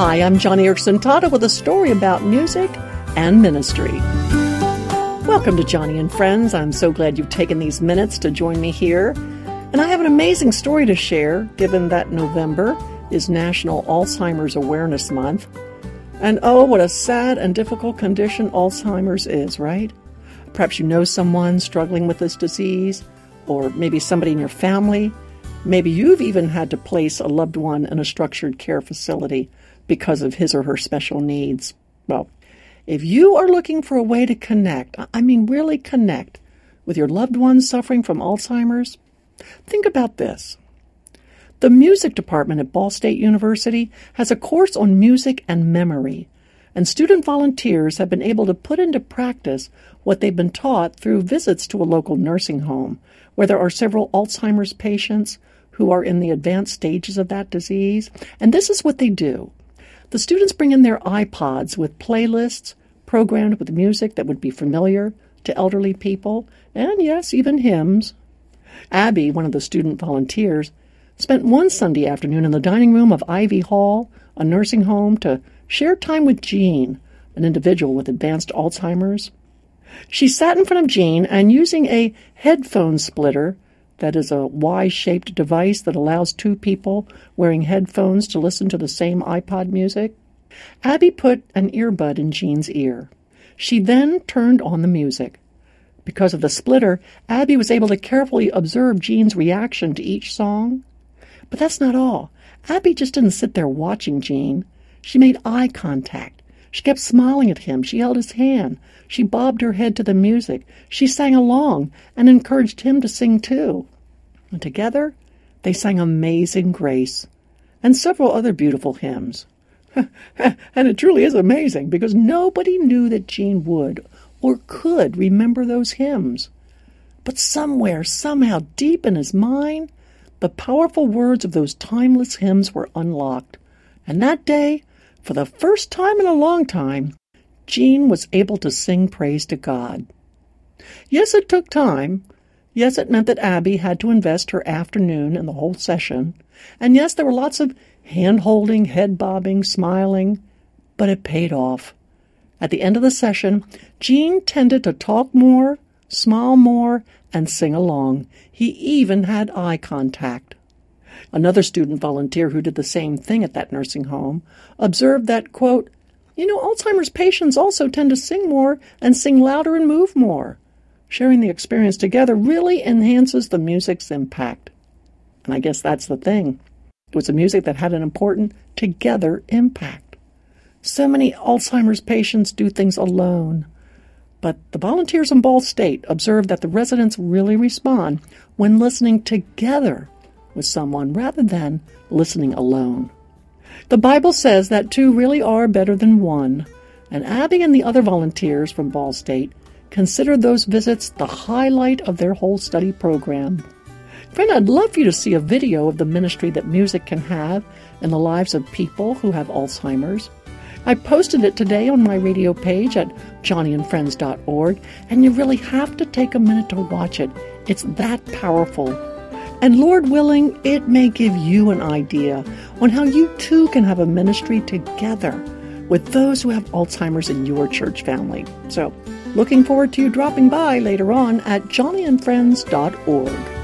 Hi, I'm Joni Eareckson Tada with a story about music and ministry. Welcome to Joni and Friends. I'm so glad you've taken these minutes to join me here. And I have an amazing story to share, given that November is National Alzheimer's Awareness Month. And oh, what a sad and difficult condition Alzheimer's is, right? Perhaps you know someone struggling with this disease, or maybe somebody in your family. Maybe you've even had to place a loved one in a structured care facility because of his or her special needs. Well, if you are looking for a way to connect, I mean really connect with your loved ones suffering from Alzheimer's, think about this. The music department at Ball State University has a course on music and memory, and student volunteers have been able to put into practice what they've been taught through visits to a local nursing home where there are several Alzheimer's patients who are in the advanced stages of that disease. And this is what they do. The students bring in their iPods with playlists programmed with music that would be familiar to elderly people, and yes, even hymns. Abby, one of the student volunteers, spent one Sunday afternoon in the dining room of Ivy Hall, a nursing home, to share time with Jean, an individual with advanced Alzheimer's. She sat in front of Jean and using a headphone splitter that is a Y shaped device that allows two people wearing headphones to listen to the same iPod music. Abby put an earbud in Jean's ear. She then turned on the music. Because of the splitter, Abby was able to carefully observe Jean's reaction to each song. But that's not all. Abby just didn't sit there watching Jean. She made eye contact. She kept smiling at him. She held his hand. She bobbed her head to the music. She sang along and encouraged him to sing too. And together they sang Amazing Grace and several other beautiful hymns. and it truly is amazing because nobody knew that Jean would or could remember those hymns. But somewhere, somehow, deep in his mind, the powerful words of those timeless hymns were unlocked. And that day, for the first time in a long time, Jean was able to sing praise to God. Yes, it took time. Yes, it meant that Abby had to invest her afternoon in the whole session. And yes, there were lots of hand holding, head bobbing, smiling, but it paid off. At the end of the session, Jean tended to talk more, smile more, and sing along. He even had eye contact. Another student volunteer who did the same thing at that nursing home observed that, quote, you know, Alzheimer's patients also tend to sing more and sing louder and move more. Sharing the experience together really enhances the music's impact. And I guess that's the thing. It was a music that had an important together impact. So many Alzheimer's patients do things alone. But the volunteers in Ball State observed that the residents really respond when listening together with someone rather than listening alone. The Bible says that two really are better than one, and Abby and the other volunteers from Ball State considered those visits the highlight of their whole study program. Friend, I'd love for you to see a video of the ministry that music can have in the lives of people who have Alzheimer's. I posted it today on my radio page at joniandfriends.org, and you really have to take a minute to watch it. It's that powerful. And Lord willing, it may give you an idea on how you too can have a ministry together with those who have Alzheimer's in your church family. So, looking forward to you dropping by later on at joniandfriends.org.